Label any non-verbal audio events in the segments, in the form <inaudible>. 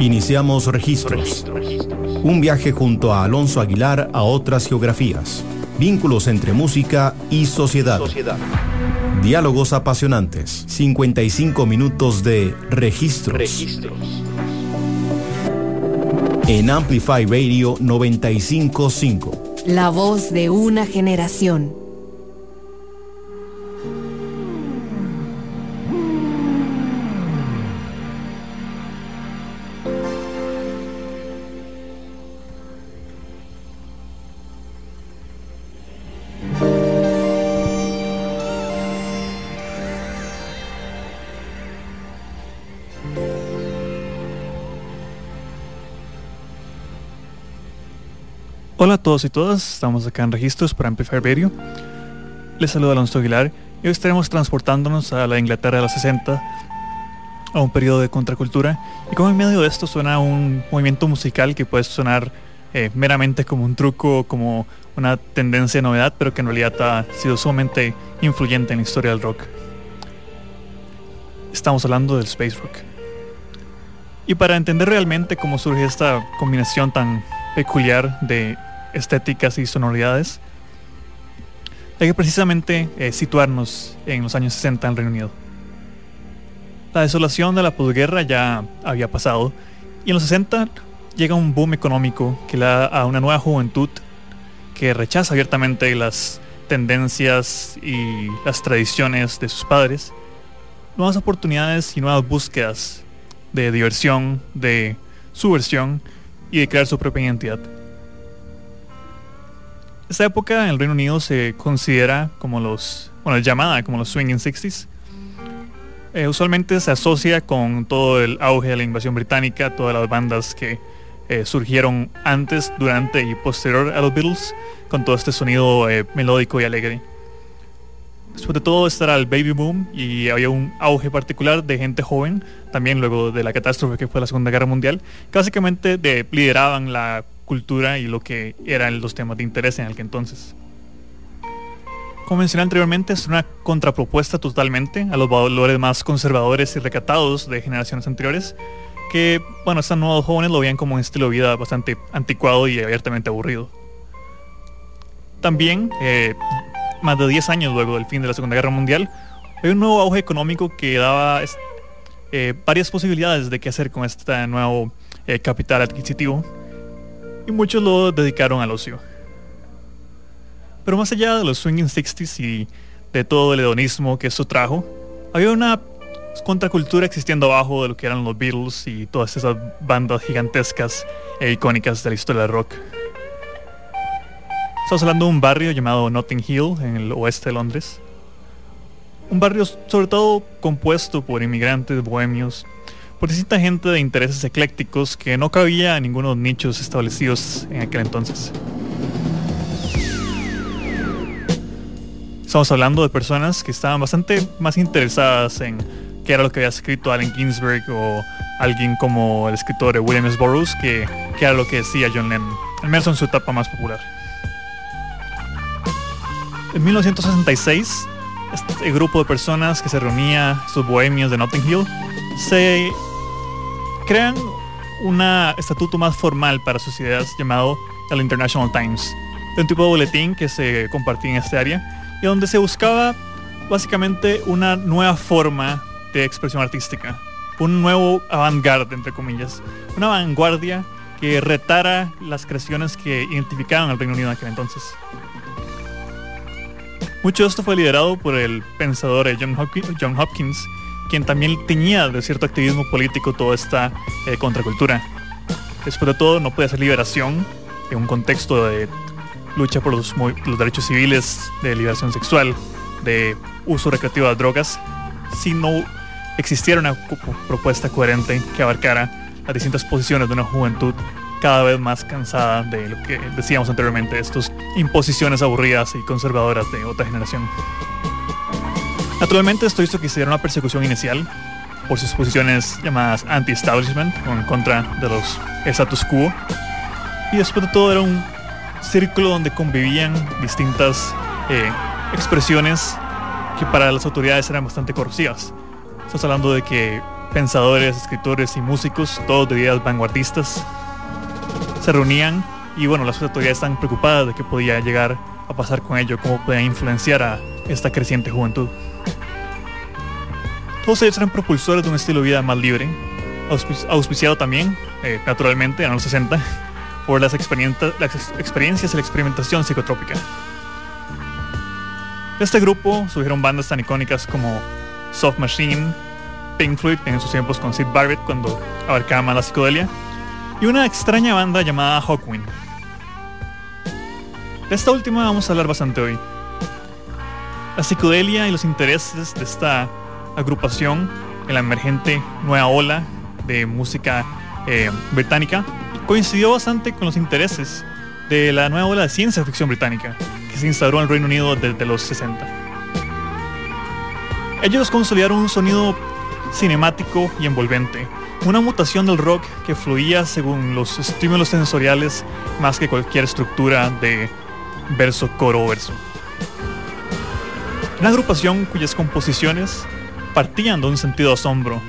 Iniciamos registros. Un viaje junto a Alonso Aguilar a otras geografías. Vínculos entre música y sociedad. Diálogos apasionantes. 55 minutos de registros. En Amplify Radio 955. La voz de una generación. Hola a todos y todas, estamos acá en Registros para Amplifier Radio. Les saluda Alonso Aguilar y hoy estaremos transportándonos a la Inglaterra de los 60, a un periodo de contracultura. Y como en medio de esto suena un movimiento musical que puede sonar eh, meramente como un truco, como una tendencia de novedad, pero que en realidad ha sido sumamente influyente en la historia del rock. Estamos hablando del space rock. Y para entender realmente cómo surge esta combinación tan peculiar de estéticas y sonoridades, hay que precisamente eh, situarnos en los años 60 en Reino Unido. La desolación de la posguerra ya había pasado y en los 60 llega un boom económico que le da a una nueva juventud que rechaza abiertamente las tendencias y las tradiciones de sus padres, nuevas oportunidades y nuevas búsquedas de diversión, de subversión y de crear su propia identidad. Esta época en el Reino Unido se considera como los, bueno, llamada como los swinging 60s. Eh, usualmente se asocia con todo el auge de la invasión británica, todas las bandas que eh, surgieron antes, durante y posterior a los Beatles, con todo este sonido eh, melódico y alegre. Después de todo estará el baby boom y había un auge particular de gente joven, también luego de la catástrofe que fue la Segunda Guerra Mundial, que básicamente de, lideraban la cultura y lo que eran los temas de interés en aquel entonces. Como mencioné anteriormente, es una contrapropuesta totalmente a los valores más conservadores y recatados de generaciones anteriores, que, bueno, estos nuevos jóvenes lo veían como un estilo de vida bastante anticuado y abiertamente aburrido. También, eh, más de 10 años luego del fin de la Segunda Guerra Mundial, hay un nuevo auge económico que daba eh, varias posibilidades de qué hacer con este nuevo eh, capital adquisitivo y muchos lo dedicaron al ocio. Pero más allá de los swinging 60s y de todo el hedonismo que eso trajo, había una contracultura existiendo abajo de lo que eran los Beatles y todas esas bandas gigantescas e icónicas de la historia del rock. Estamos hablando de un barrio llamado Notting Hill en el oeste de Londres. Un barrio sobre todo compuesto por inmigrantes bohemios por distinta gente de intereses eclécticos que no cabía a ninguno de los nichos establecidos en aquel entonces. Estamos hablando de personas que estaban bastante más interesadas en qué era lo que había escrito Allen Ginsberg o alguien como el escritor William S. Burroughs que, que era lo que decía John Lennon, al menos en su etapa más popular. En 1966, este grupo de personas que se reunía, sus bohemios de Notting Hill, se crean un estatuto más formal para sus ideas llamado el International Times, un tipo de boletín que se compartía en este área y donde se buscaba básicamente una nueva forma de expresión artística, un nuevo avant-garde, entre comillas, una vanguardia que retara las creaciones que identificaban al Reino Unido en aquel entonces. Mucho de esto fue liderado por el pensador John Hopkins, quien también tenía de cierto activismo político toda esta eh, contracultura. Después de todo, no puede ser liberación en un contexto de lucha por los, derechos civiles, de liberación sexual, de uso recreativo de drogas, si no existiera una propuesta coherente que abarcara las distintas posiciones de una juventud cada vez más cansada de lo que decíamos anteriormente, estas imposiciones aburridas y conservadoras de otra generación. Naturalmente esto hizo que se diera una persecución inicial por sus posiciones llamadas anti-establishment o en contra de los status quo. Y después de todo era un círculo donde convivían distintas eh, expresiones que para las autoridades eran bastante corrosivas. Estamos hablando de que pensadores, escritores y músicos, todos de ideas vanguardistas, se reunían y bueno, las autoridades están preocupadas de qué podía llegar a pasar con ello, cómo podía influenciar a esta creciente juventud. Ellos eran propulsores de un estilo de vida más libre, auspiciado también, eh, naturalmente, en los 60, por las, las experiencias y la experimentación psicotrópica. De este grupo surgieron bandas tan icónicas como Soft Machine, Pink Floyd en sus tiempos con Sid Barrett cuando abarcaba más la psicodelia, y una extraña banda llamada Hawkwind. De esta última vamos a hablar bastante hoy. La psicodelia y los intereses de esta agrupación en la emergente nueva ola de música eh, británica coincidió bastante con los intereses de la nueva ola de ciencia ficción británica que se instauró en el Reino Unido desde los 60. Ellos consolidaron un sonido cinemático y envolvente, una mutación del rock que fluía según los estímulos sensoriales más que cualquier estructura de verso, coro verso. Una agrupación cuyas composiciones partían de un sentido de asombro,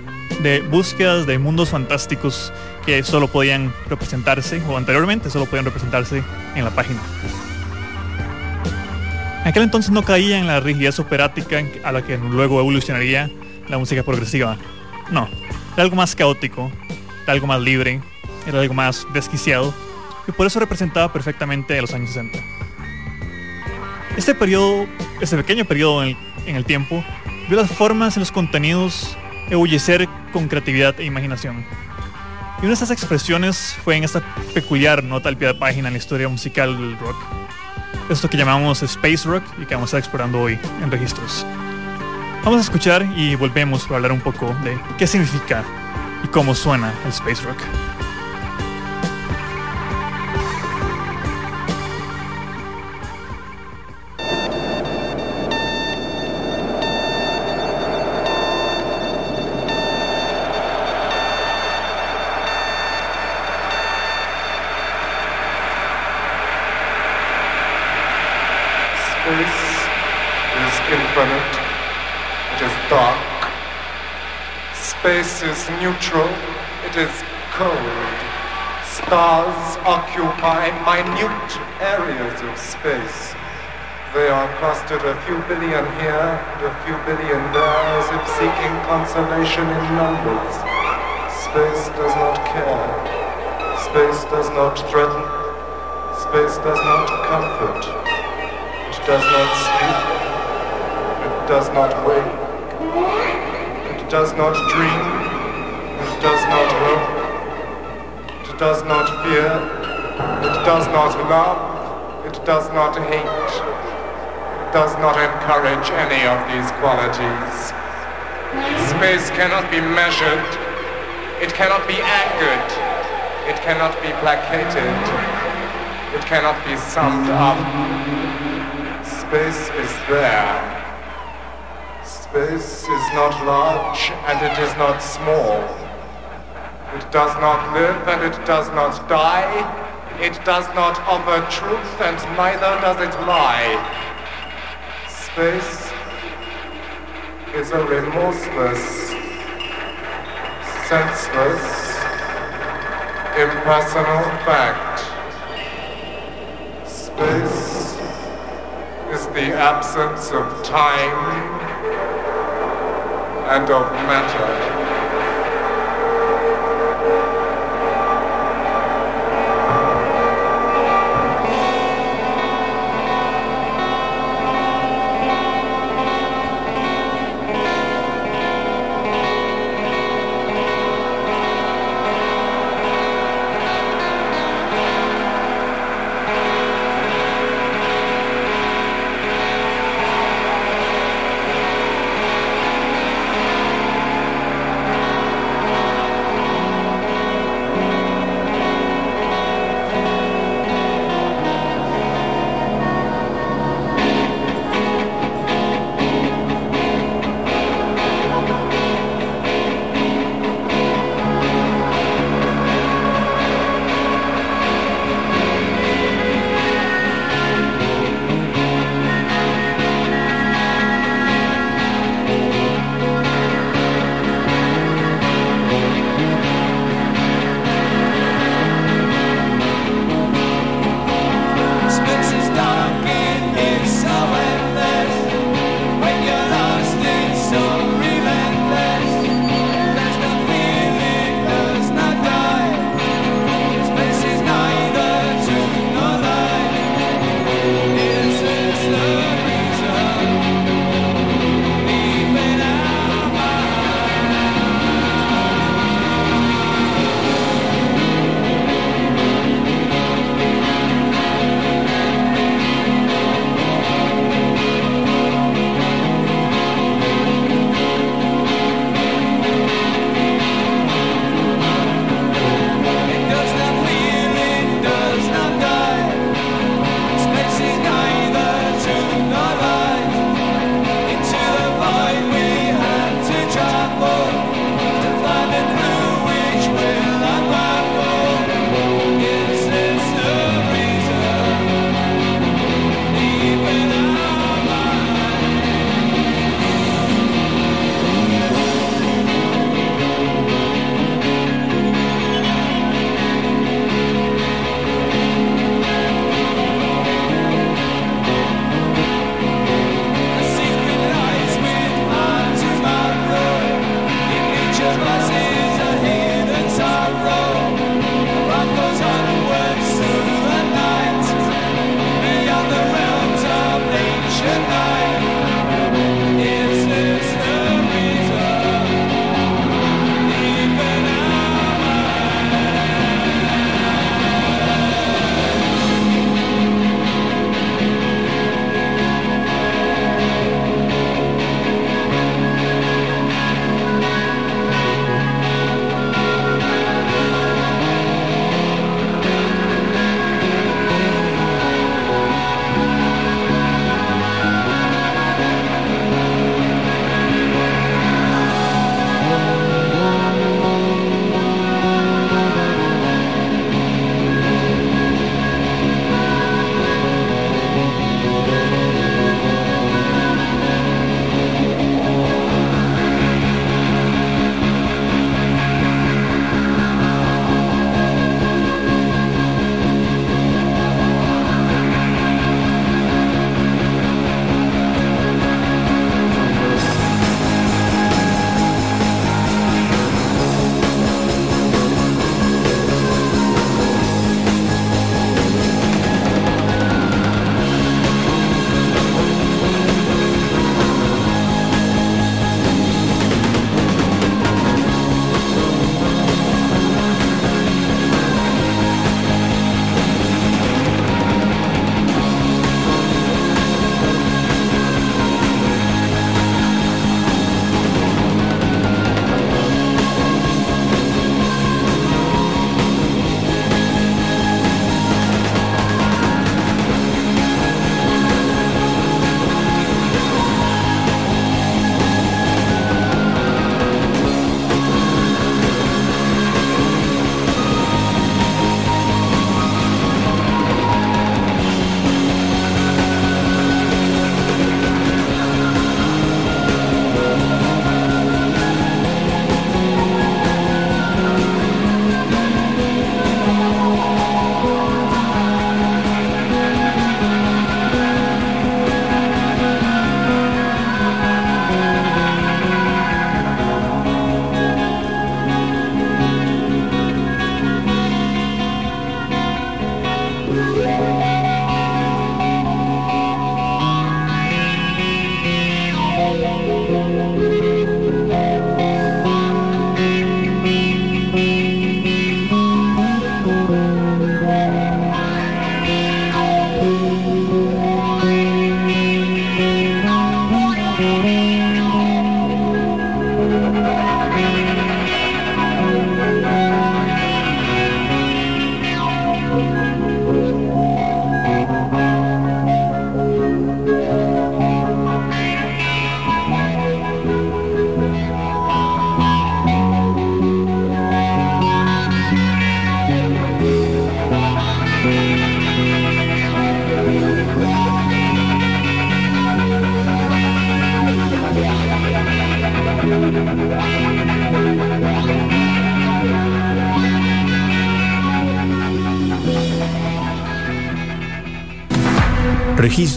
de búsquedas de mundos fantásticos que solo podían representarse, o anteriormente solo podían representarse en la página. En aquel entonces no caía en la rigidez operática a la que luego evolucionaría la música progresiva. No, era algo más caótico, era algo más libre, era algo más desquiciado, y por eso representaba perfectamente a los años 60. Este periodo, este pequeño periodo en el tiempo, vio las formas y los contenidos ebullecer con creatividad e imaginación. Y una de esas expresiones fue en esta peculiar nota al pie de página en la historia musical del rock. Esto que llamamos Space Rock y que vamos a estar explorando hoy en registros. Vamos a escuchar y volvemos para hablar un poco de qué significa y cómo suena el Space Rock. Neutral, it is cold. Stars occupy minute areas of space. They are clustered a few billion here and a few billion there as if seeking consolation in numbers. Space does not care. Space does not threaten. Space does not comfort. It does not sleep. It does not wake It does not dream, it does not hope, it does not fear, it does not love, it does not hate, it does not encourage any of these qualities. Space cannot be measured, it cannot be angered, it cannot be placated, it cannot be summed up. Space is there. Space is not large and it is not small. It does not live and it does not die. It does not offer truth and neither does it lie. Space is a remorseless, senseless, impersonal fact. Space is the absence of time and of matter.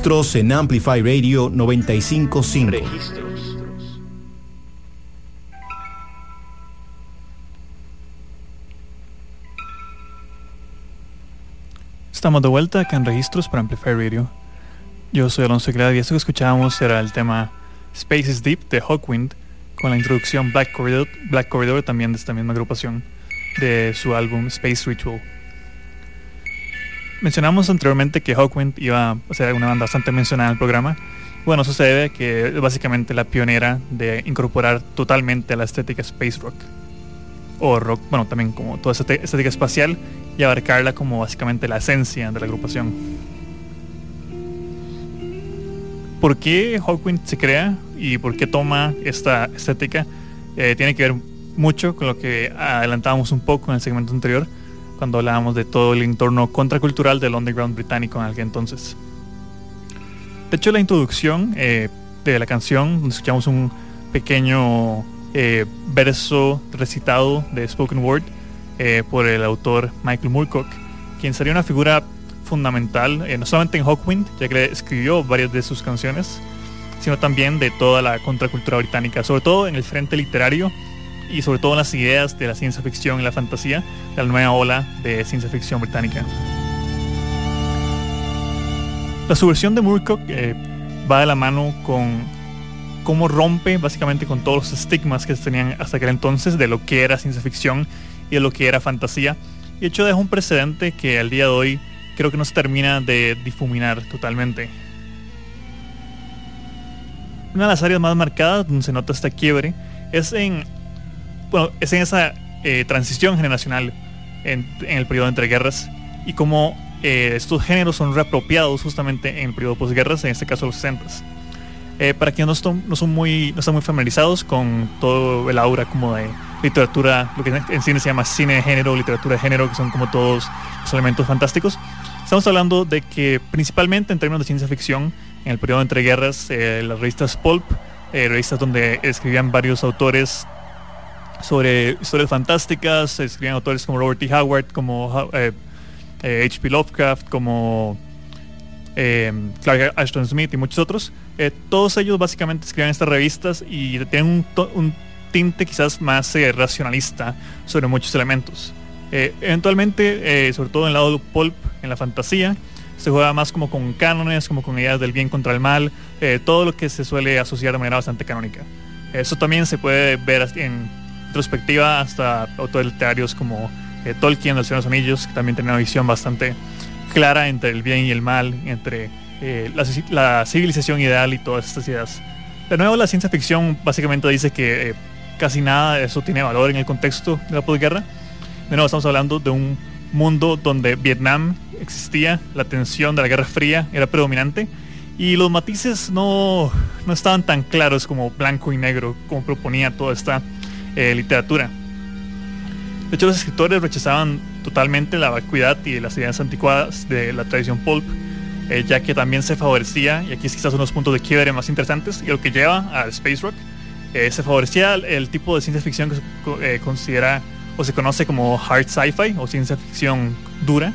Registros en Amplify Radio 955. Registros. Estamos de vuelta acá en Registros para Amplify Radio. Yo soy Alonso Aguilar y esto que escuchábamos era el tema Space is Deep de Hawkwind con la introducción Black Corridor también de esta misma agrupación de su álbum Space Ritual. Mencionamos anteriormente que Hawkwind iba a ser una banda bastante mencionada en el programa. Bueno, a que es básicamente la pionera de incorporar totalmente la estética space rock. O rock, bueno, también como toda esta estética espacial y abarcarla como básicamente la esencia de la agrupación. ¿Por qué Hawkwind se crea y por qué toma esta estética? Eh, tiene que ver mucho con lo que adelantábamos un poco en el segmento anterior, cuando hablábamos de todo el entorno contracultural del underground británico en aquel entonces. De hecho, la introducción eh, de la canción, escuchamos un pequeño eh, verso recitado de spoken word eh, por el autor Michael Moorcock, quien sería una figura fundamental, no solamente en Hawkwind, ya que escribió varias de sus canciones, sino también de toda la contracultura británica, sobre todo en el frente literario y sobre todo en las ideas de la ciencia ficción y la fantasía de la nueva ola de ciencia ficción británica. La subversión de Moorcock eh, va de la mano con cómo rompe básicamente con todos los estigmas que se tenían hasta aquel entonces de lo que era ciencia ficción y de lo que era fantasía. Y de hecho deja un precedente que al día de hoy creo que no se termina de difuminar totalmente. Una de las áreas más marcadas donde se nota esta quiebre es en bueno, es en esa eh, transición generacional en, el periodo entre guerras y cómo eh, estos géneros son reapropiados justamente en el periodo posguerras, en este caso los 60 eh, para quienes no, no, son muy, no están muy familiarizados con todo el aura como de literatura, lo que en cine se llama cine de género, literatura de género, que son como todos los elementos fantásticos, estamos hablando de que principalmente en términos de ciencia ficción, en el periodo entre guerras, las revistas Pulp, revistas donde escribían varios autores sobre historias fantásticas, escribían autores como Robert T. Howard, como H.P. Eh, eh, Lovecraft, como eh, Ashton Smith y muchos otros. todos ellos básicamente escribían estas revistas y tienen un, tinte quizás más racionalista sobre muchos elementos. eventualmente, sobre todo en el lado pulp, en la fantasía, se juega más como con cánones, como con ideas del bien contra el mal, todo lo que se suele asociar de manera bastante canónica. Eso también se puede ver en retrospectiva hasta autores como eh, Tolkien, El Señor de los Anillos, que también tiene una visión bastante clara entre el bien y el mal, entre eh, la, civilización ideal y todas estas ideas. De nuevo, la ciencia ficción básicamente dice que eh, casi nada de eso tiene valor en el contexto de la posguerra. De nuevo, estamos hablando de un mundo donde Vietnam existía, la tensión de la Guerra Fría era predominante y los matices no, no estaban tan claros como blanco y negro, como proponía toda esta eh, literatura. De hecho, los escritores rechazaban totalmente la vacuidad y las ideas anticuadas de la tradición pulp, eh, ya que también se favorecía, y aquí es quizás unos puntos de quiebre más interesantes, y lo que lleva al space rock, eh, se favorecía el, tipo de ciencia ficción que se considera o se conoce como hard sci-fi o ciencia ficción dura,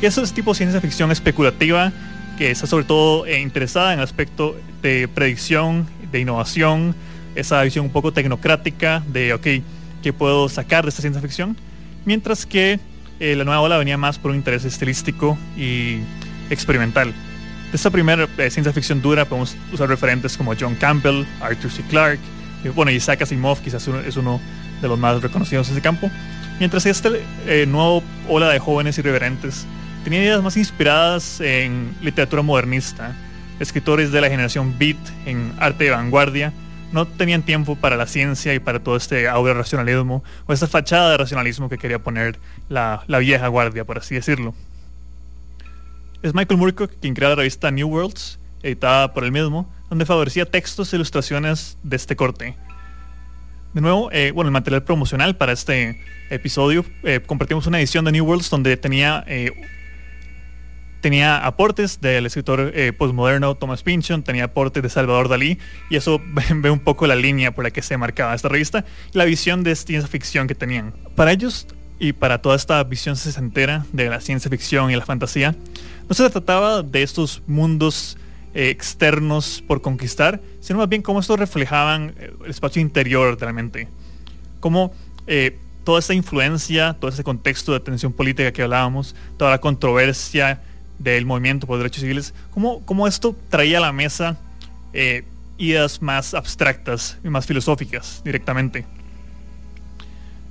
que es ese tipo de ciencia ficción especulativa que está sobre todo interesada en el aspecto de predicción, de innovación, esa visión un poco tecnocrática de, ok, ¿qué puedo sacar de esta ciencia ficción? Mientras que eh, la nueva ola venía más por un interés estilístico y experimental. De esta primera eh, ciencia ficción dura podemos usar referentes como John Campbell, Arthur C. Clarke, y, bueno, Isaac Asimov quizás es uno de los más reconocidos en ese campo. Mientras que esta eh, nueva ola de jóvenes irreverentes tenía ideas más inspiradas en literatura modernista, escritores de la generación beat en arte de vanguardia, no tenían tiempo para la ciencia y para todo este audio racionalismo o esta fachada de racionalismo que quería poner la, vieja guardia, por así decirlo. Es Michael Moorcock quien crea la revista New Worlds, editada por él mismo, donde favorecía textos e ilustraciones de este corte. De nuevo, eh, bueno, el material promocional para este episodio, eh, compartimos una edición de New Worlds donde tenía eh, tenía aportes del escritor eh, postmoderno Thomas Pynchon, tenía aportes de Salvador Dalí, y eso <laughs> ve un poco la línea por la que se marcaba esta revista la visión de ciencia ficción que tenían. Para ellos, y para toda esta visión sesentera de la ciencia ficción y la fantasía, no se trataba de estos mundos eh, externos por conquistar, sino más bien cómo estos reflejaban eh, el espacio interior de la mente. Cómo eh, toda esta influencia, todo ese contexto de tensión política que hablábamos, toda la controversia del movimiento por derechos civiles, cómo, cómo esto traía a la mesa ideas más abstractas y más filosóficas directamente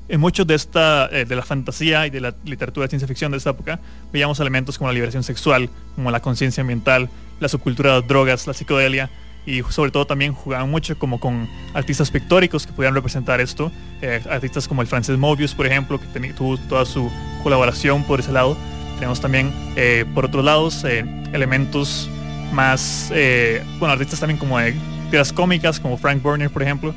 en muchos de esta de la fantasía y de la literatura de ciencia ficción de esta época veíamos elementos como la liberación sexual, como la conciencia ambiental, la subcultura de drogas, la psicodelia y sobre todo también jugaban mucho como con artistas pictóricos que podían representar esto, eh, artistas como el francés Mobius, por ejemplo, que tuvo toda su colaboración por ese lado. Tenemos también, eh, por otros lados, eh, elementos más, bueno, artistas también como de tiras cómicas, como Frank Burner, por ejemplo,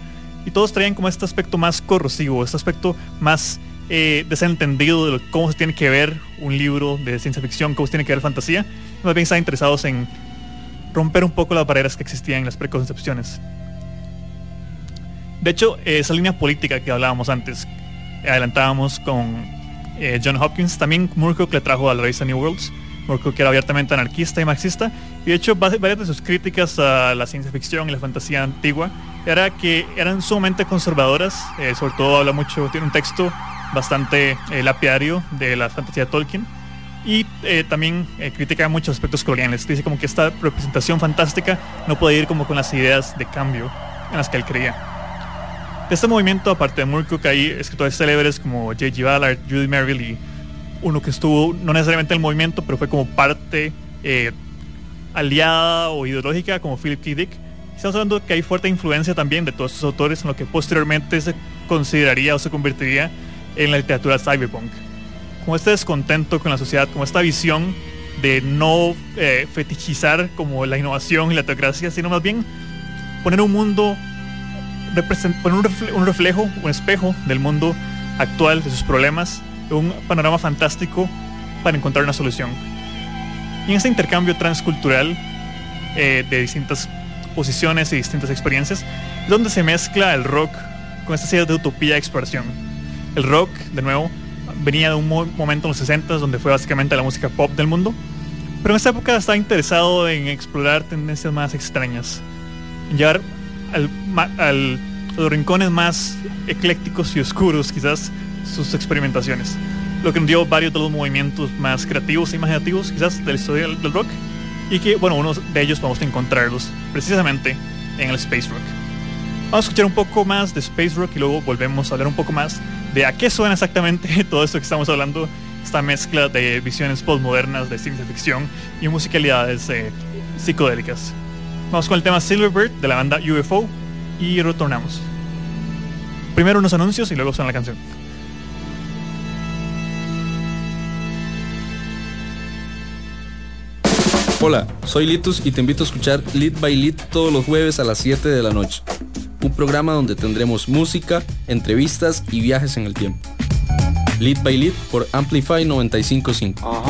y todos traían como este aspecto más corrosivo, este aspecto más desentendido de cómo se tiene que ver un libro de ciencia ficción, cómo se tiene que ver fantasía. Más bien estaban interesados en romper un poco las barreras que existían en las preconcepciones. De hecho, esa línea política que hablábamos antes, adelantábamos con eh, John Hopkins, también Moorcock le trajo a la revista New Worlds. Moorcock era abiertamente anarquista y marxista, y de hecho varias de sus críticas a la ciencia ficción y la fantasía antigua era que eran sumamente conservadoras, eh, sobre todo habla mucho, tiene un texto bastante eh, de la fantasía de Tolkien, y eh, también critica muchos aspectos coloniales. Dice como que esta representación fantástica no puede ir como con las ideas de cambio en las que él creía. De este movimiento, aparte de Moorcook, hay escritores célebres como J.G. Ballard, Judy Merrill y uno que estuvo no necesariamente en el movimiento, pero fue como parte eh, aliada o ideológica como Philip K. Dick. Estamos hablando que hay fuerte influencia también de todos estos autores en lo que posteriormente se consideraría o se convertiría en la literatura cyberpunk como este descontento con la sociedad, como esta visión de no eh, fetichizar como la innovación y la teocracia, sino más bien poner un mundo, poner un, reflejo, un espejo del mundo actual, de sus problemas, un panorama fantástico para encontrar una solución. Y en este intercambio transcultural eh, de distintas posiciones y distintas experiencias, es donde se mezcla el rock con esta serie de utopía y exploración. El rock, de nuevo, venía de un momento en los 60 donde fue básicamente la música pop del mundo, pero en esa época estaba interesado en explorar tendencias más extrañas, en llevar al, los rincones más eclécticos y oscuros quizás sus experimentaciones, lo que nos dio varios de los movimientos más creativos e imaginativos quizás de la historia del rock y que bueno, uno de ellos vamos a encontrarlos precisamente en el space rock. Vamos a escuchar un poco más de space rock y luego volvemos a hablar un poco más de a qué suena exactamente <laughs> todo esto que estamos hablando, esta mezcla de visiones postmodernas de ciencia ficción y musicalidades eh, psicodélicas. Vamos con el tema Silverbird de la banda UFO y retornamos. Primero unos anuncios y luego suena la canción. Hola, soy Litus y te invito a escuchar Lit by Lit todos los jueves a las 7 de la noche un programa donde tendremos música, entrevistas y viajes en el tiempo. Lead by Lead por Amplify 955.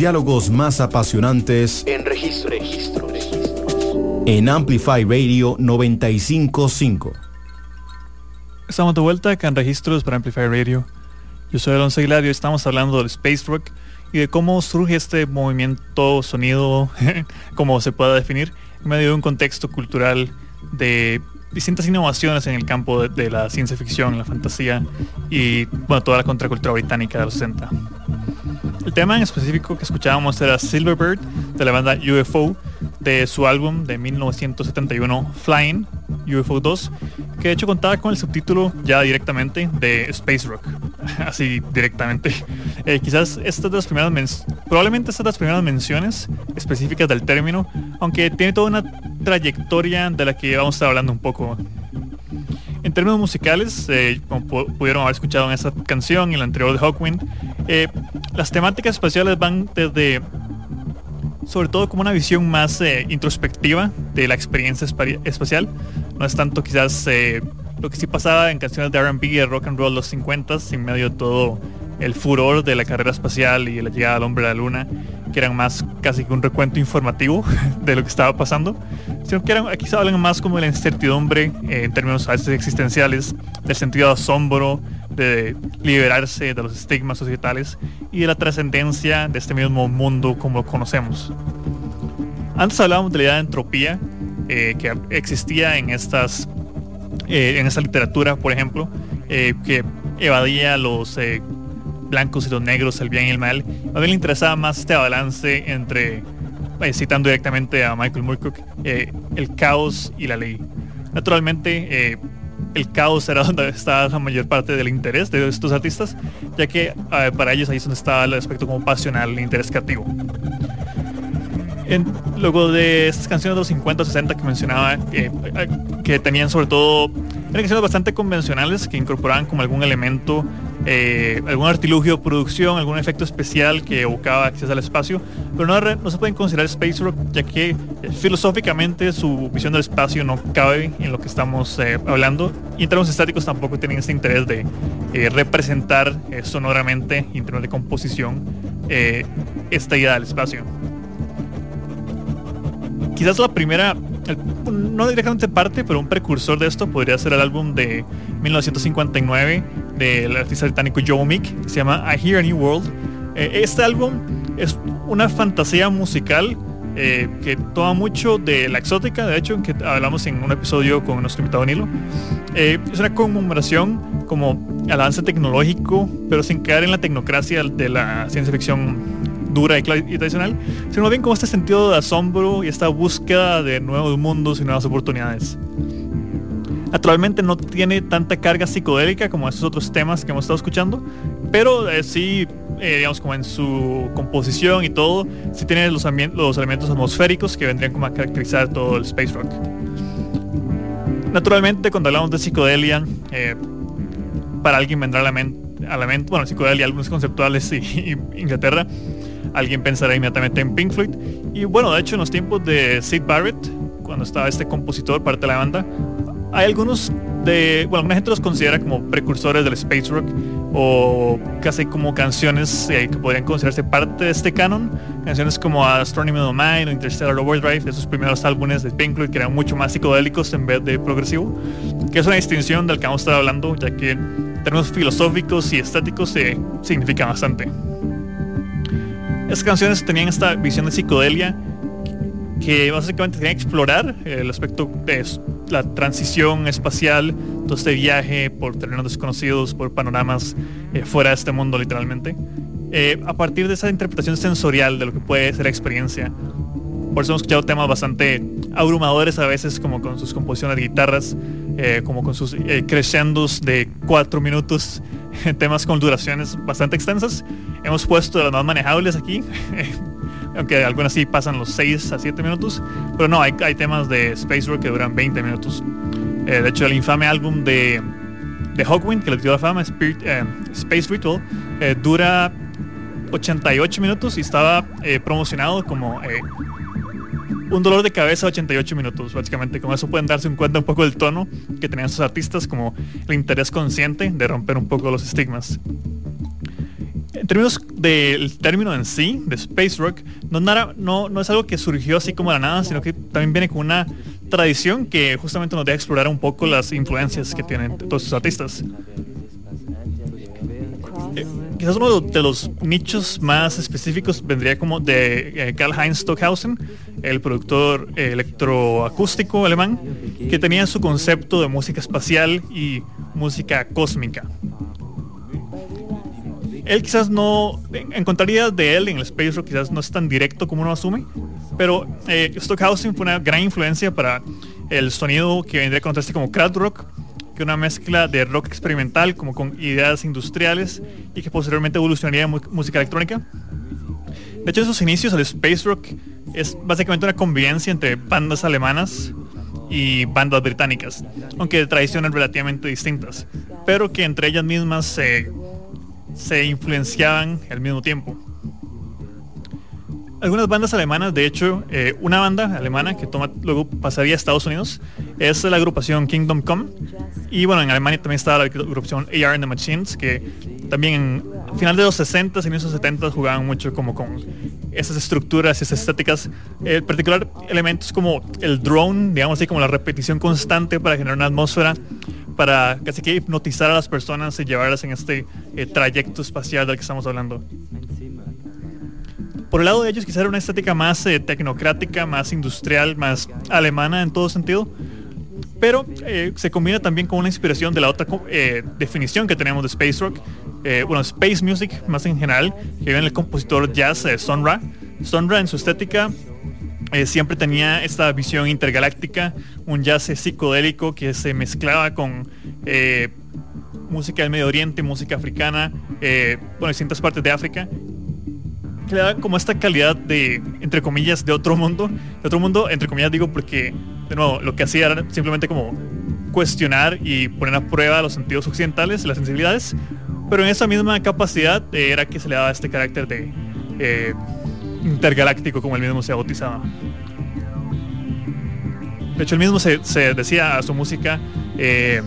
Diálogos más apasionantes En registro, registro, registro. en Amplify Radio 955. Estamos de vuelta acá en Registros para Amplify Radio. Yo soy Alonso Aguilar y hoy estamos hablando del Space Rock y de cómo surge este movimiento sonido, <laughs> como se pueda definir, en medio de un contexto cultural de distintas innovaciones en el campo de, de la ciencia ficción, la fantasía y bueno, toda la contracultura británica de los 60. El tema en específico que escuchábamos era Silverbird de la banda UFO de su álbum de 1971 Flying UFO 2 que de hecho contaba con el subtítulo ya directamente de Space Rock. <laughs> Así directamente. Eh, quizás estas de las primeras men- probablemente estas de las primeras menciones específicas del término aunque tiene toda una trayectoria de la que vamos a estar hablando un poco. En términos musicales, eh, como pu- pudieron haber escuchado en esta canción y en la anterior de Hawkwind, eh, las temáticas espaciales van desde, sobre todo como una visión más eh, introspectiva de la experiencia espa- espacial. No es tanto quizás eh, lo que sí pasaba en canciones de R&B y rock and roll los 50 en medio de todo el furor de la carrera espacial y la llegada del hombre a la luna, que eran más casi que un recuento informativo <laughs> de lo que estaba pasando, sino que eran, aquí se hablan más como de la incertidumbre eh, en términos a veces existenciales, del sentido de asombro, de liberarse de los estigmas societales y de la trascendencia de este mismo mundo como lo conocemos. Antes hablábamos de la idea de entropía eh, que existía en estas eh, en esta literatura, por ejemplo, eh, que evadía los eh, blancos y los negros, el bien y el mal. A mí le interesaba más este balance entre, eh, citando directamente a Michael Moorcock, eh, el caos y la ley. Naturalmente, eh, el caos era <laughs> donde estaba la mayor parte del interés de estos artistas, ya que para ellos ahí es donde estaba el aspecto como pasional, el interés creativo. Luego de estas canciones de los 50 o 60 que mencionaba, eh, que tenían sobre todo, eran canciones bastante convencionales que incorporaban como algún elemento, eh, algún artilugio de producción, algún efecto especial que evocaba acceso al espacio, pero no, se pueden considerar space rock ya que eh, filosóficamente su visión del espacio no cabe en lo que estamos hablando y en términos estáticos tampoco tienen este interés de representar sonoramente en términos de composición esta idea del espacio quizás la primera, no directamente parte, pero un precursor de esto podría ser el álbum de 1959 del artista británico Joe Meek, que se llama I Hear a New World. Eh, este álbum es una fantasía musical eh, que toma mucho de la exótica, de hecho, que hablamos en un episodio con nuestro invitado Nilo. Eh, es una conmemoración como avance tecnológico, pero sin caer en la tecnocracia de la ciencia ficción dura y, tradicional, sino bien como este sentido de asombro y esta búsqueda de nuevos mundos y nuevas oportunidades. Naturalmente no tiene tanta carga psicodélica como esos otros temas que hemos estado escuchando, pero eh, sí, eh, digamos, como en su composición y todo, sí tiene los, los elementos atmosféricos que vendrían como a caracterizar todo el space rock. Naturalmente, cuando hablamos de psicodelia, eh, para alguien vendrá a la mente, a la mente bueno, psicodelia, álbumes conceptuales y Inglaterra, alguien pensará inmediatamente en Pink Floyd. Y bueno, de hecho, en los tiempos de Sid Barrett, cuando estaba este compositor, parte de la banda, hay algunos de, bueno, alguna gente los considera como precursores del space rock o casi como canciones eh, que podrían considerarse parte de este canon, canciones como Astronomy of Mind o Interstellar Overdrive, esos primeros álbumes de Pink Floyd que eran mucho más psicodélicos en vez de progresivo, que es una distinción del que vamos a estar hablando, ya que en términos filosóficos y estéticos se significa bastante. Estas canciones tenían esta visión de psicodelia que básicamente querían explorar el aspecto de la transición espacial, todo este viaje por terrenos desconocidos, por panoramas eh, fuera de este mundo literalmente, eh, a partir de esa interpretación sensorial de lo que puede ser la experiencia. Por eso hemos escuchado temas bastante abrumadores a veces, como con sus composiciones de guitarras, eh, como con sus eh, crescendos de cuatro minutos, <laughs> temas con duraciones bastante extensas. Hemos puesto las más manejables aquí, <laughs> aunque algunas sí pasan los 6 a 7 minutos, pero no, hay, hay temas de Space Rock que duran 20 minutos. Eh, de hecho, el infame álbum de, de Hawkwind, que le dio la fama, eh, Space Ritual, eh, dura 88 minutos y estaba eh, promocionado como un dolor de cabeza 88 minutos, básicamente. Con eso pueden darse un cuenta un poco del tono que tenían sus artistas, como el interés consciente de romper un poco los estigmas. En términos del término en sí, de space rock, no, no, no es algo que surgió así como de la nada, sino que también viene con una tradición que justamente nos deja explorar un poco las influencias que tienen todos estos artistas. Quizás uno de los nichos más específicos vendría como de eh, Karl-Heinz Stockhausen, el productor electroacústico alemán, que tenía su concepto de música espacial y música cósmica. Él quizás no encontraría de él en el space rock, quizás no es tan directo como uno asume, pero eh, Stockhausen fue una gran influencia para el sonido que vendría a conocerse como crowd rock, una mezcla de rock experimental como con ideas industriales y que posteriormente evolucionaría en música electrónica. De hecho, en sus inicios el space rock es básicamente una convivencia entre bandas alemanas y bandas británicas, aunque de tradiciones relativamente distintas, pero que entre ellas mismas se, se influenciaban al mismo tiempo algunas bandas alemanas, de hecho, eh, una banda alemana que toma, luego pasaría a Estados Unidos es la agrupación Kingdom Come. Y bueno, en Alemania también estaba la agrupación AR and the Machines, que también a final de los 60 y en los 70 jugaban mucho como con esas estructuras, esas estéticas. En particular elementos como el drone, digamos así, como la repetición constante para generar una atmósfera, para casi que hipnotizar a las personas y llevarlas en este eh, trayecto espacial del que estamos hablando. Por el lado de ellos quizá era una estética más eh, tecnocrática, más industrial, más alemana en todo sentido. Pero eh, se combina también con una inspiración de la otra eh, definición que tenemos de Space Rock. bueno, Space Music más en general, que viene el compositor jazz Sonra. Sonra en su estética siempre tenía esta visión intergaláctica, un jazz psicodélico que se mezclaba con música del Medio Oriente, música africana, bueno, distintas partes de África, que le da como esta calidad de, entre comillas, de otro mundo. De otro mundo, entre comillas digo porque, de nuevo, lo que hacía era simplemente como cuestionar y poner a prueba los sentidos occidentales, las sensibilidades, pero en esa misma capacidad eh, era que se le daba este carácter de eh, intergaláctico, como él mismo se bautizaba. De hecho, él mismo se, decía a su música, eh,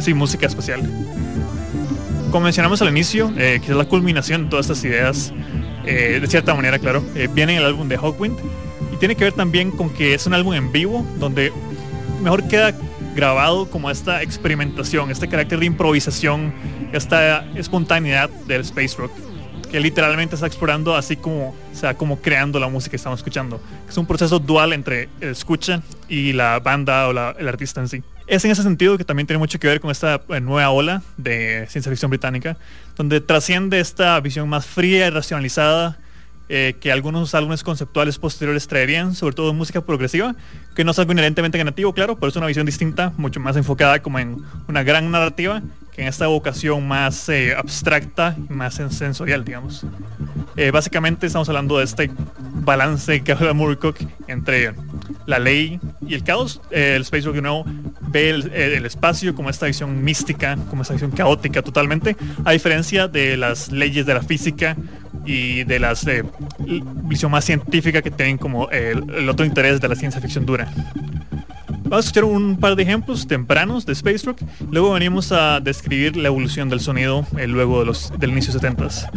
sí, música espacial como mencionamos al inicio, eh, que es la culminación de todas estas ideas, eh, de cierta manera, claro, eh, viene en el álbum de Hawkwind y tiene que ver también con que es un álbum en vivo donde mejor queda grabado como esta experimentación, este carácter de improvisación, esta espontaneidad del space rock que literalmente está explorando así como o sea como creando la música que estamos escuchando. Es un proceso dual entre el escucha y la banda o el artista en sí. Es en ese sentido que también tiene mucho que ver con esta eh, nueva ola de ciencia ficción británica, donde trasciende esta visión más fría y racionalizada eh, que algunos álbumes conceptuales posteriores traerían, sobre todo música progresiva, que no es algo inherentemente negativo, claro, pero es una visión distinta, mucho más enfocada como en una gran narrativa que en esta vocación más eh, abstracta y más sensorial, digamos. básicamente estamos hablando de este balance que habla Moorcock entre la ley y el caos. el Space Rock nuevo ve el, espacio como esta visión mística, como esta visión caótica totalmente, a diferencia de las leyes de la física y de las eh, visión más científica que tienen como el, otro interés de la ciencia ficción dura. Vamos a escuchar un par de ejemplos tempranos de Space Rock, luego venimos a describir la evolución del sonido eh, luego los, del inicio 70s.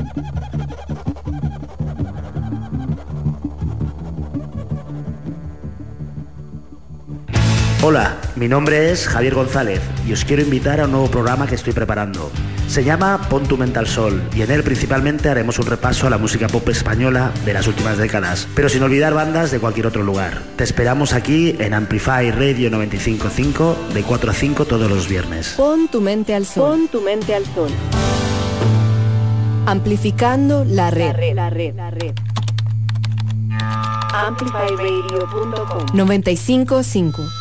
Hola, mi nombre es Javier González y os quiero invitar a un nuevo programa que estoy preparando. Se llama Pon tu mental sol y en él principalmente haremos un repaso a la música pop española de las últimas décadas, pero sin olvidar bandas de cualquier otro lugar. Te esperamos aquí en Amplify Radio 955 de 4 a 5 todos los viernes. Pon tu mente al sol. Pon tu mente al sol. Amplificando la red. La red, la red. Amplifyradio.com 955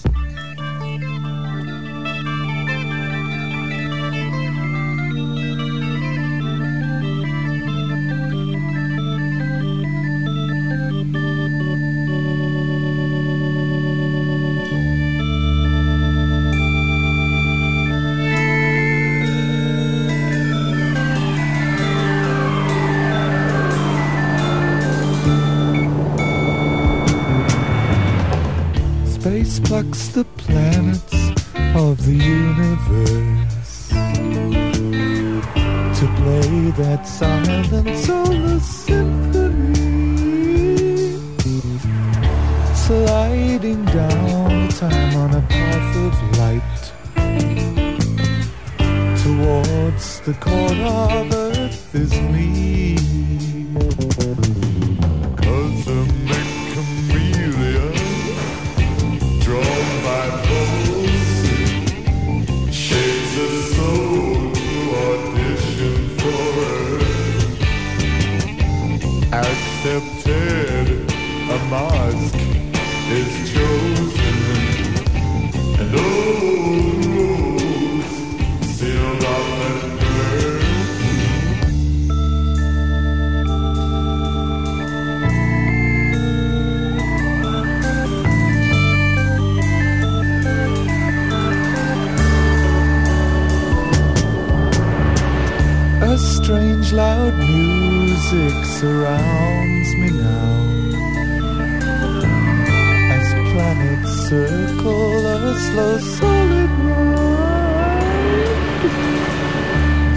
a slow, solid ride.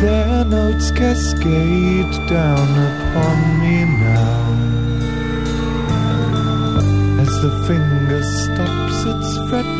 Their notes cascade down upon me now. As the finger stops its fret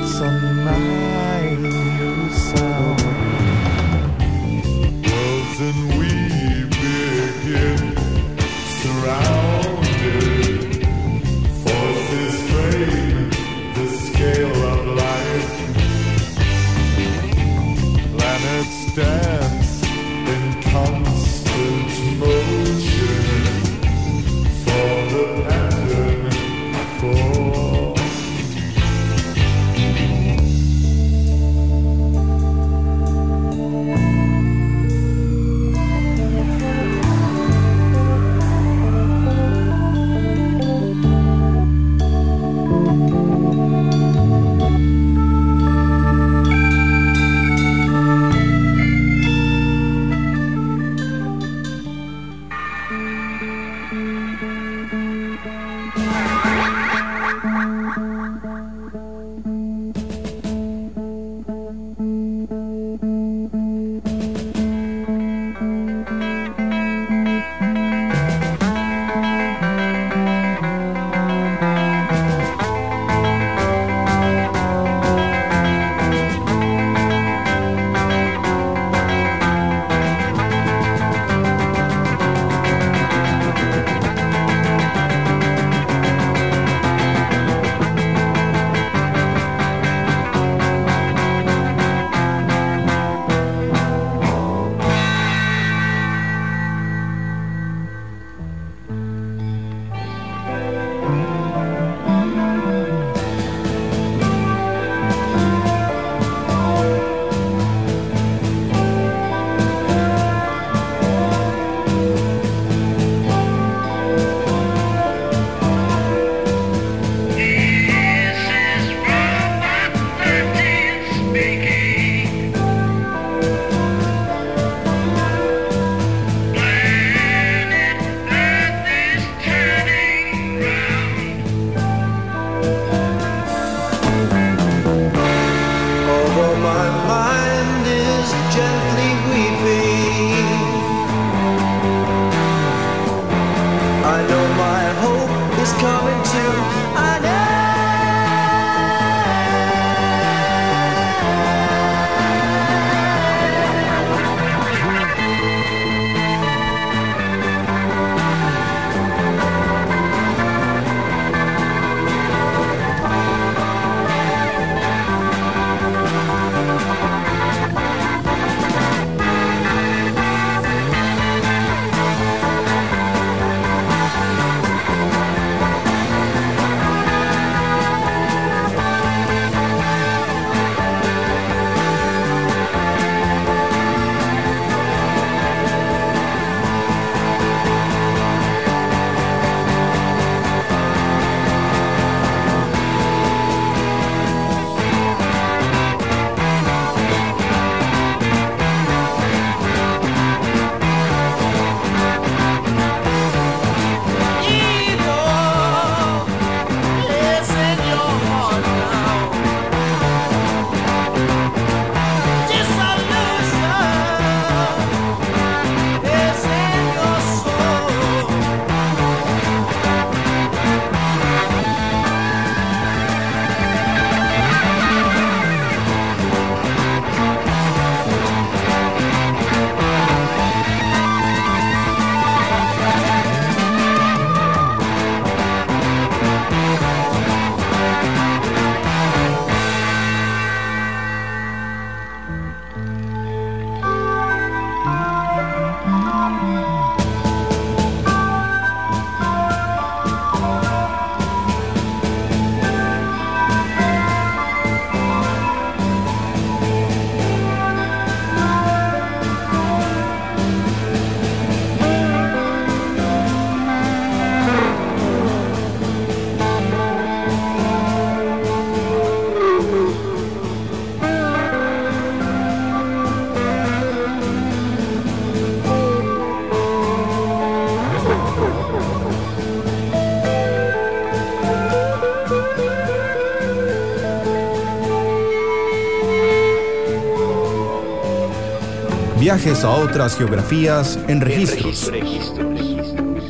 Viajes a otras geografías en registros.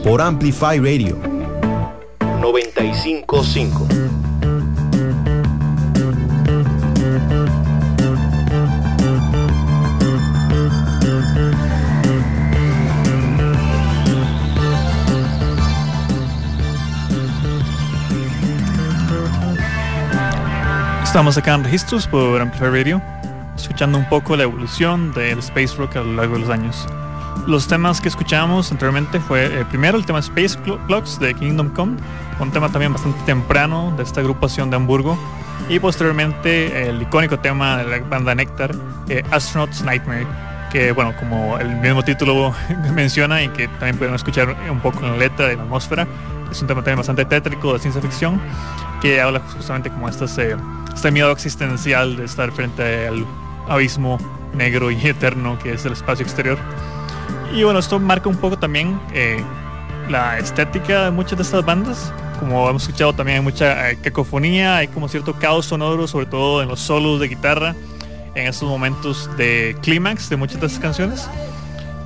Por Amplify Radio. 955. Estamos acá en registros por Amplify Radio, escuchando un poco la evolución del space rock a lo largo de los años. Los temas que escuchamos anteriormente fue eh, primero el tema Space Clocks de Kingdom Come, un tema también bastante temprano de esta agrupación de Hamburgo, y posteriormente el icónico tema de la banda Nectar, eh, Astronaut's Nightmare, que bueno, como el mismo título <laughs> menciona y que también podemos escuchar un poco en la letra de la atmósfera, es un tema también bastante tétrico de ciencia ficción, que habla justamente como estas... Eh, este miedo existencial de estar frente al abismo negro y <laughs> eterno que es el espacio exterior. Y bueno, esto marca un poco también eh, la estética de muchas de estas bandas. Como hemos escuchado también hay mucha eh, cacofonía, hay como cierto caos sonoro, sobre todo en los solos de guitarra, en estos momentos de clímax de muchas de estas canciones,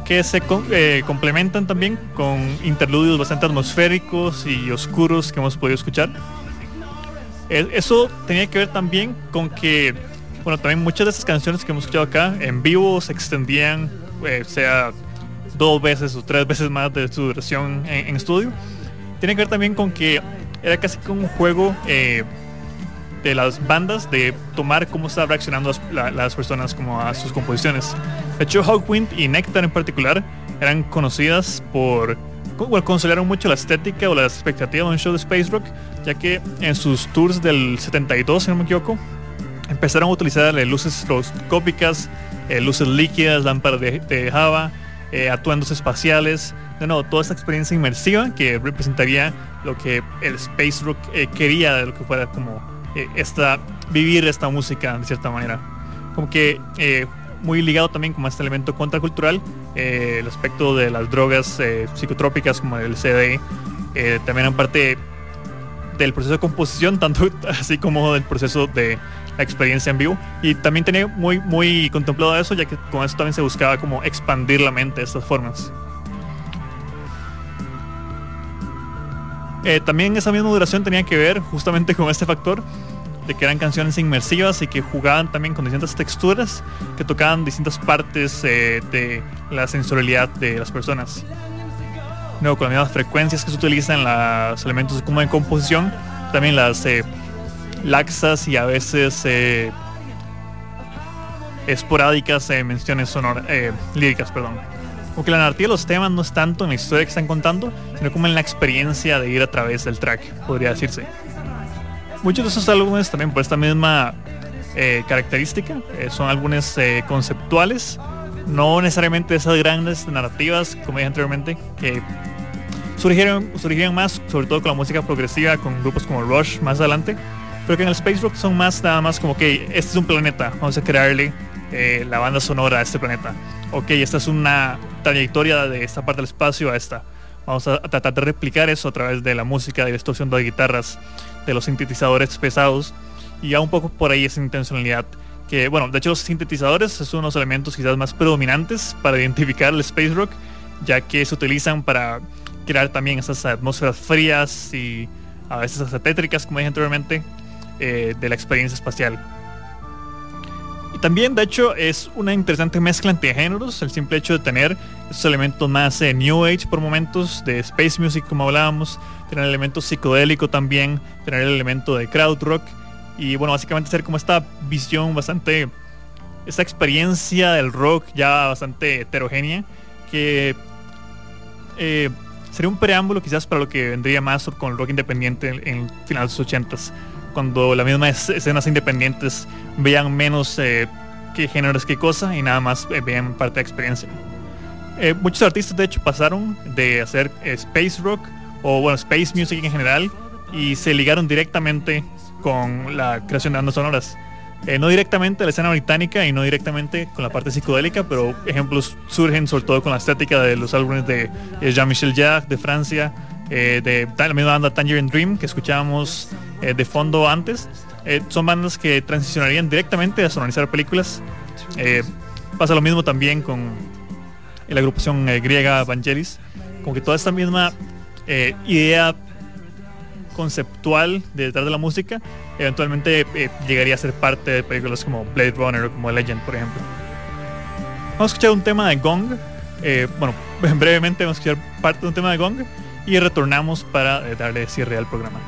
que se eh, complementan también con interludios bastante atmosféricos y oscuros que hemos podido escuchar. Eso tenía que ver también con que, bueno, también muchas de estas canciones que hemos escuchado acá en vivo se extendían, eh, sea dos veces o tres veces más de su duración en, estudio. Tiene que ver también con que era casi como un juego eh, de las bandas de tomar cómo estaban reaccionando las, personas como a sus composiciones. De hecho, Hawkwind y Nectar en particular eran conocidas por bueno, consolidaron mucho la estética o las expectativas de un show de Space Rock, ya que en sus tours del 72, si no me equivoco, empezaron a utilizar eh, luces estroboscópicas, eh, luces líquidas, lámparas de, Java, eh, atuendos espaciales, de toda esta experiencia inmersiva que representaría lo que el Space Rock quería de lo que fuera como esta, vivir esta música de cierta manera. Como que muy ligado también como este elemento contracultural, el aspecto de las drogas psicotrópicas como el CD, también en parte del proceso de composición, <laughs> tanto así como del proceso de la experiencia en vivo. Y también tenía muy, muy contemplado eso, ya que con eso también se buscaba como expandir la mente de estas formas. también esa misma duración tenía que ver justamente con este factor de que eran canciones inmersivas y que jugaban también con distintas texturas que tocaban distintas partes eh, de la sensorialidad de las personas. Luego con las frecuencias que se utilizan los elementos como de composición, también las eh, laxas y a veces eh, esporádicas menciones sonoras, líricas, perdón. Porque la narrativa de los temas no es tanto en la historia que están contando, sino como en la experiencia de ir a través del track, podría decirse. Muchos de esos álbumes también por esta misma eh, característica eh, son álbumes eh, conceptuales, no necesariamente esas grandes narrativas, como dije anteriormente, que surgieron, surgieron más, sobre todo con la música progresiva, con grupos como Rush más adelante, pero que en el Space Rock son más nada más como que este es un planeta, vamos a crearle la banda sonora a este planeta. Ok, esta es una trayectoria de esta parte del espacio a esta. Vamos a tratar de replicar eso a través de la música, de distorsión de guitarras, de los sintetizadores pesados y ya un poco por ahí esa intencionalidad que bueno de hecho los sintetizadores son unos elementos quizás más predominantes para identificar el space rock ya que se utilizan para crear también esas atmósferas frías y a veces hasta tétricas como dije anteriormente eh, de la experiencia espacial. Y también de hecho es una interesante mezcla entre géneros el simple hecho de tener esos elementos más eh, new age por momentos de space music como hablábamos tener el elemento psicodélico también, tener el elemento de crowd rock y bueno, básicamente ser como esta visión bastante, esta experiencia del rock ya bastante heterogénea que eh, sería un preámbulo quizás para lo que vendría más con el rock independiente en, finales de los 80s, cuando las mismas escenas independientes vean menos eh, qué géneros, qué cosa y nada más eh, vean parte de experiencia. muchos artistas de hecho pasaron de hacer space rock o bueno, space music en general, y se ligaron directamente con la creación de bandas sonoras. Eh, no directamente a la escena británica y no directamente con la parte psicodélica, pero ejemplos surgen sobre todo con la estética de los álbumes de eh, Jean-Michel Jarre de Francia, eh, de la misma banda Tangerine Dream que escuchábamos de fondo antes. son bandas que transicionarían directamente a sonorizar películas. Pasa lo mismo también con la agrupación eh, griega Vangelis, como que toda esta misma eh, idea conceptual de detrás de la música eventualmente eh, llegaría a ser parte de películas como Blade Runner o como Legend, por ejemplo. Vamos a escuchar un tema de Gong. eh, bueno, <laughs> brevemente vamos a escuchar parte de un tema de Gong y retornamos para eh, darle cierre al programa.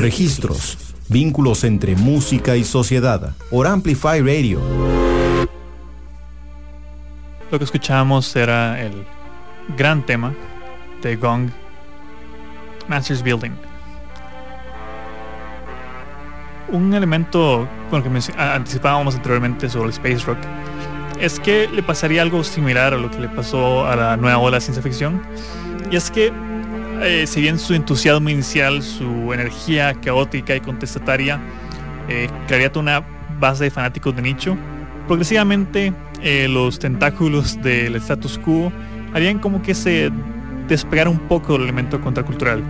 Registros, vínculos entre música y sociedad, por Amplify Radio. Lo que escuchábamos era el gran tema de Gong, Masters Building. Un elemento con el que anticipábamos anteriormente sobre el space rock es que le pasaría algo similar a lo que le pasó a la nueva ola de ciencia ficción. Y es que, eh, si bien su entusiasmo inicial, su energía caótica y contestataria, eh, una base de fanáticos de nicho, progresivamente eh, los tentáculos del status quo harían como que se despegara un poco del elemento contracultural.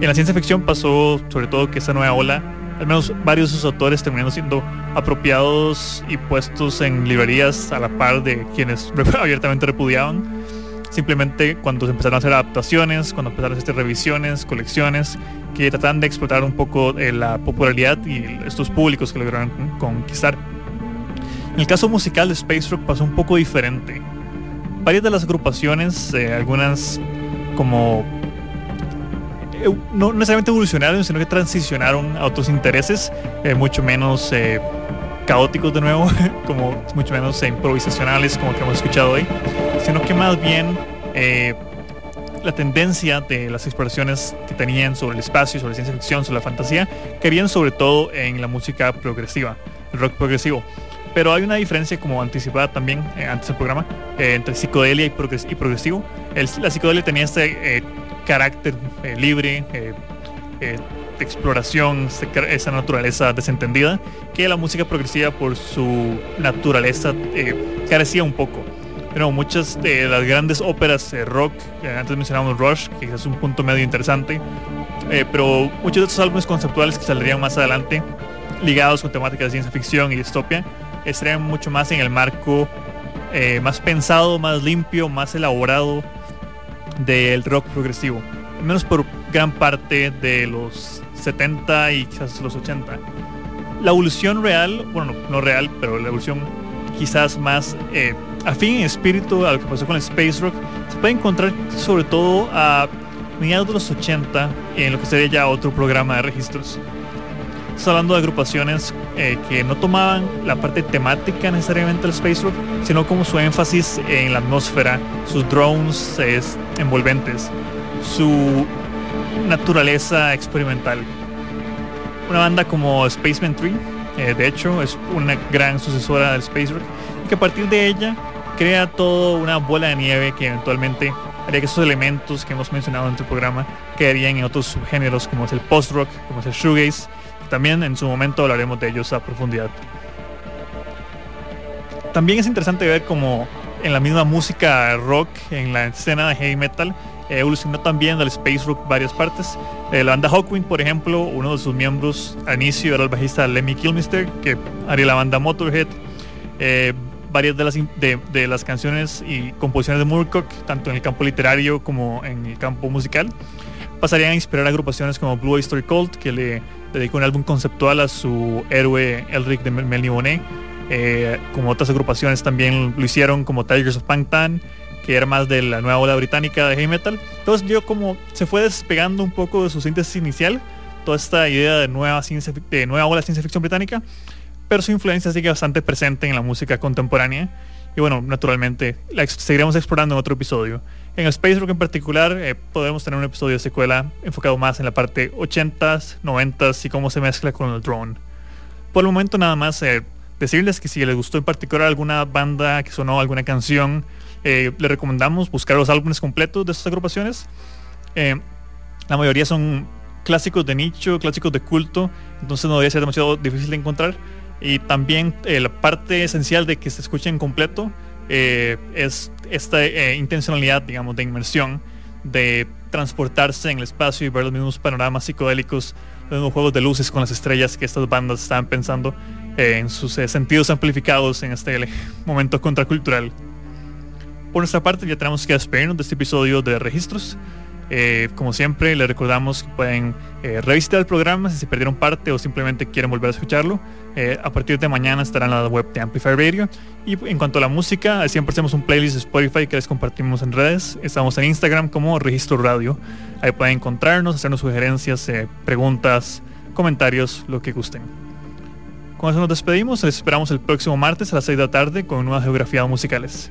En la ciencia ficción pasó sobre todo que esa nueva ola, al menos varios de sus autores terminaron siendo apropiados y puestos en librerías a la par de quienes <laughs> abiertamente repudiaban. Simplemente cuando se empezaron a hacer adaptaciones, cuando empezaron a hacer revisiones, colecciones, que trataban de explotar un poco eh, la popularidad y estos públicos que lograron conquistar. En el caso musical de Space Rock pasó un poco diferente. Varias de las agrupaciones, eh, algunas como no necesariamente evolucionaron, sino que transicionaron a otros intereses, eh, mucho menos caóticos de nuevo, <laughs> como mucho menos improvisacionales como que hemos escuchado hoy, sino que más bien la tendencia de las exploraciones que tenían sobre el espacio, sobre la ciencia ficción, sobre la fantasía, querían sobre todo en la música progresiva, el rock progresivo. Pero hay una diferencia como anticipada también eh, antes del programa eh, entre psicodelia y, progresivo. la psicodelia tenía este eh, carácter libre, de exploración, esa naturaleza desentendida, que la música progresiva por su naturaleza carecía un poco. Pero muchas de las grandes óperas rock, antes mencionábamos Rush, que es un punto medio interesante, pero muchos de estos álbumes conceptuales que saldrían más adelante, ligados con temáticas de ciencia ficción y distopia, estarían mucho más en el marco eh, más pensado, más limpio, más elaborado del rock progresivo. Al menos por gran parte de los 70 y quizás los 80. La evolución real, bueno, no, real, pero la evolución quizás más eh, afín en espíritu a lo que pasó con el space rock, se puede encontrar sobre todo a mediados de los 80 en lo que sería ya otro programa de registros hablando de agrupaciones eh, que no tomaban la parte temática necesariamente del space rock, sino como su énfasis en la atmósfera, sus drones envolventes, su naturaleza experimental. Una banda como Spaceman 3, eh, de hecho, es una gran sucesora del space rock, y que a partir de ella crea toda una bola de nieve que eventualmente haría que esos elementos que hemos mencionado en el programa quedarían en otros subgéneros como es el post-rock, como es el shoegaze, también en su momento hablaremos de ellos a profundidad. También es interesante ver cómo en la misma música rock, en la escena de heavy metal, evolucionó también del space rock varias partes. Eh, la banda Hawkwind, por ejemplo, uno de sus miembros al inicio era el bajista Lemmy Kilmister, que haría la banda Motorhead. Eh, varias de las, de, las canciones y composiciones de Moorcock, tanto en el campo literario como en el campo musical, pasarían a inspirar agrupaciones como Blue Oyster Cult, que le dedicó un álbum conceptual a su héroe Elric de Melny Bonet. Eh, como otras agrupaciones también lo hicieron, como Tigers of Pangtan, que era más de la nueva ola británica de heavy metal. Entonces yo como se fue despegando un poco de su síntesis inicial, toda esta idea de nueva, ciencia, de nueva ola de ciencia ficción británica, pero su influencia sigue bastante presente en la música contemporánea. Y bueno, naturalmente, la seguiremos explorando en otro episodio. En Space Rock en particular eh, podemos tener un episodio de secuela enfocado más en la parte 80s, 90s y cómo se mezcla con el drone. Por el momento nada más eh, decirles que si les gustó en particular alguna banda que sonó alguna canción, eh, les recomendamos buscar los álbumes completos de estas agrupaciones. la mayoría son clásicos de nicho, clásicos de culto, entonces no debe ser demasiado difícil de encontrar. Y también la parte esencial de que se escuchen completo eh, es esta eh, intencionalidad, digamos, de inmersión, de transportarse en el espacio y ver los mismos panoramas psicodélicos, los mismos juegos de luces con las estrellas que estas bandas estaban pensando eh, en sus sentidos amplificados en este momento contracultural. Por nuestra parte ya tenemos que despedirnos de este episodio de registros. Eh, como siempre, les recordamos que pueden eh, revisitar el programa si se perdieron parte o simplemente quieren volver a escucharlo. Eh, a partir de mañana estará en la web de Amplify Radio. Y en cuanto a la música, siempre hacemos un playlist de Spotify que les compartimos en redes. Estamos en Instagram como Registro Radio. Ahí pueden encontrarnos, hacernos sugerencias, preguntas, comentarios, lo que gusten. Con eso nos despedimos, les esperamos el próximo martes a las 6 de la tarde con nuevas geografías musicales.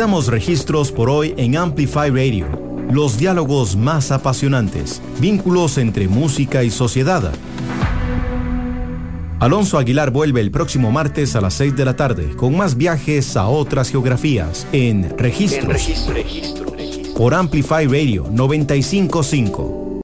Finalizamos registros por hoy en Amplify Radio. Los diálogos más apasionantes, vínculos entre música y sociedad. Alonso Aguilar vuelve el próximo martes a las 6 de la tarde con más viajes a otras geografías en Registros. En registro, registro, registro. Por Amplify Radio 955.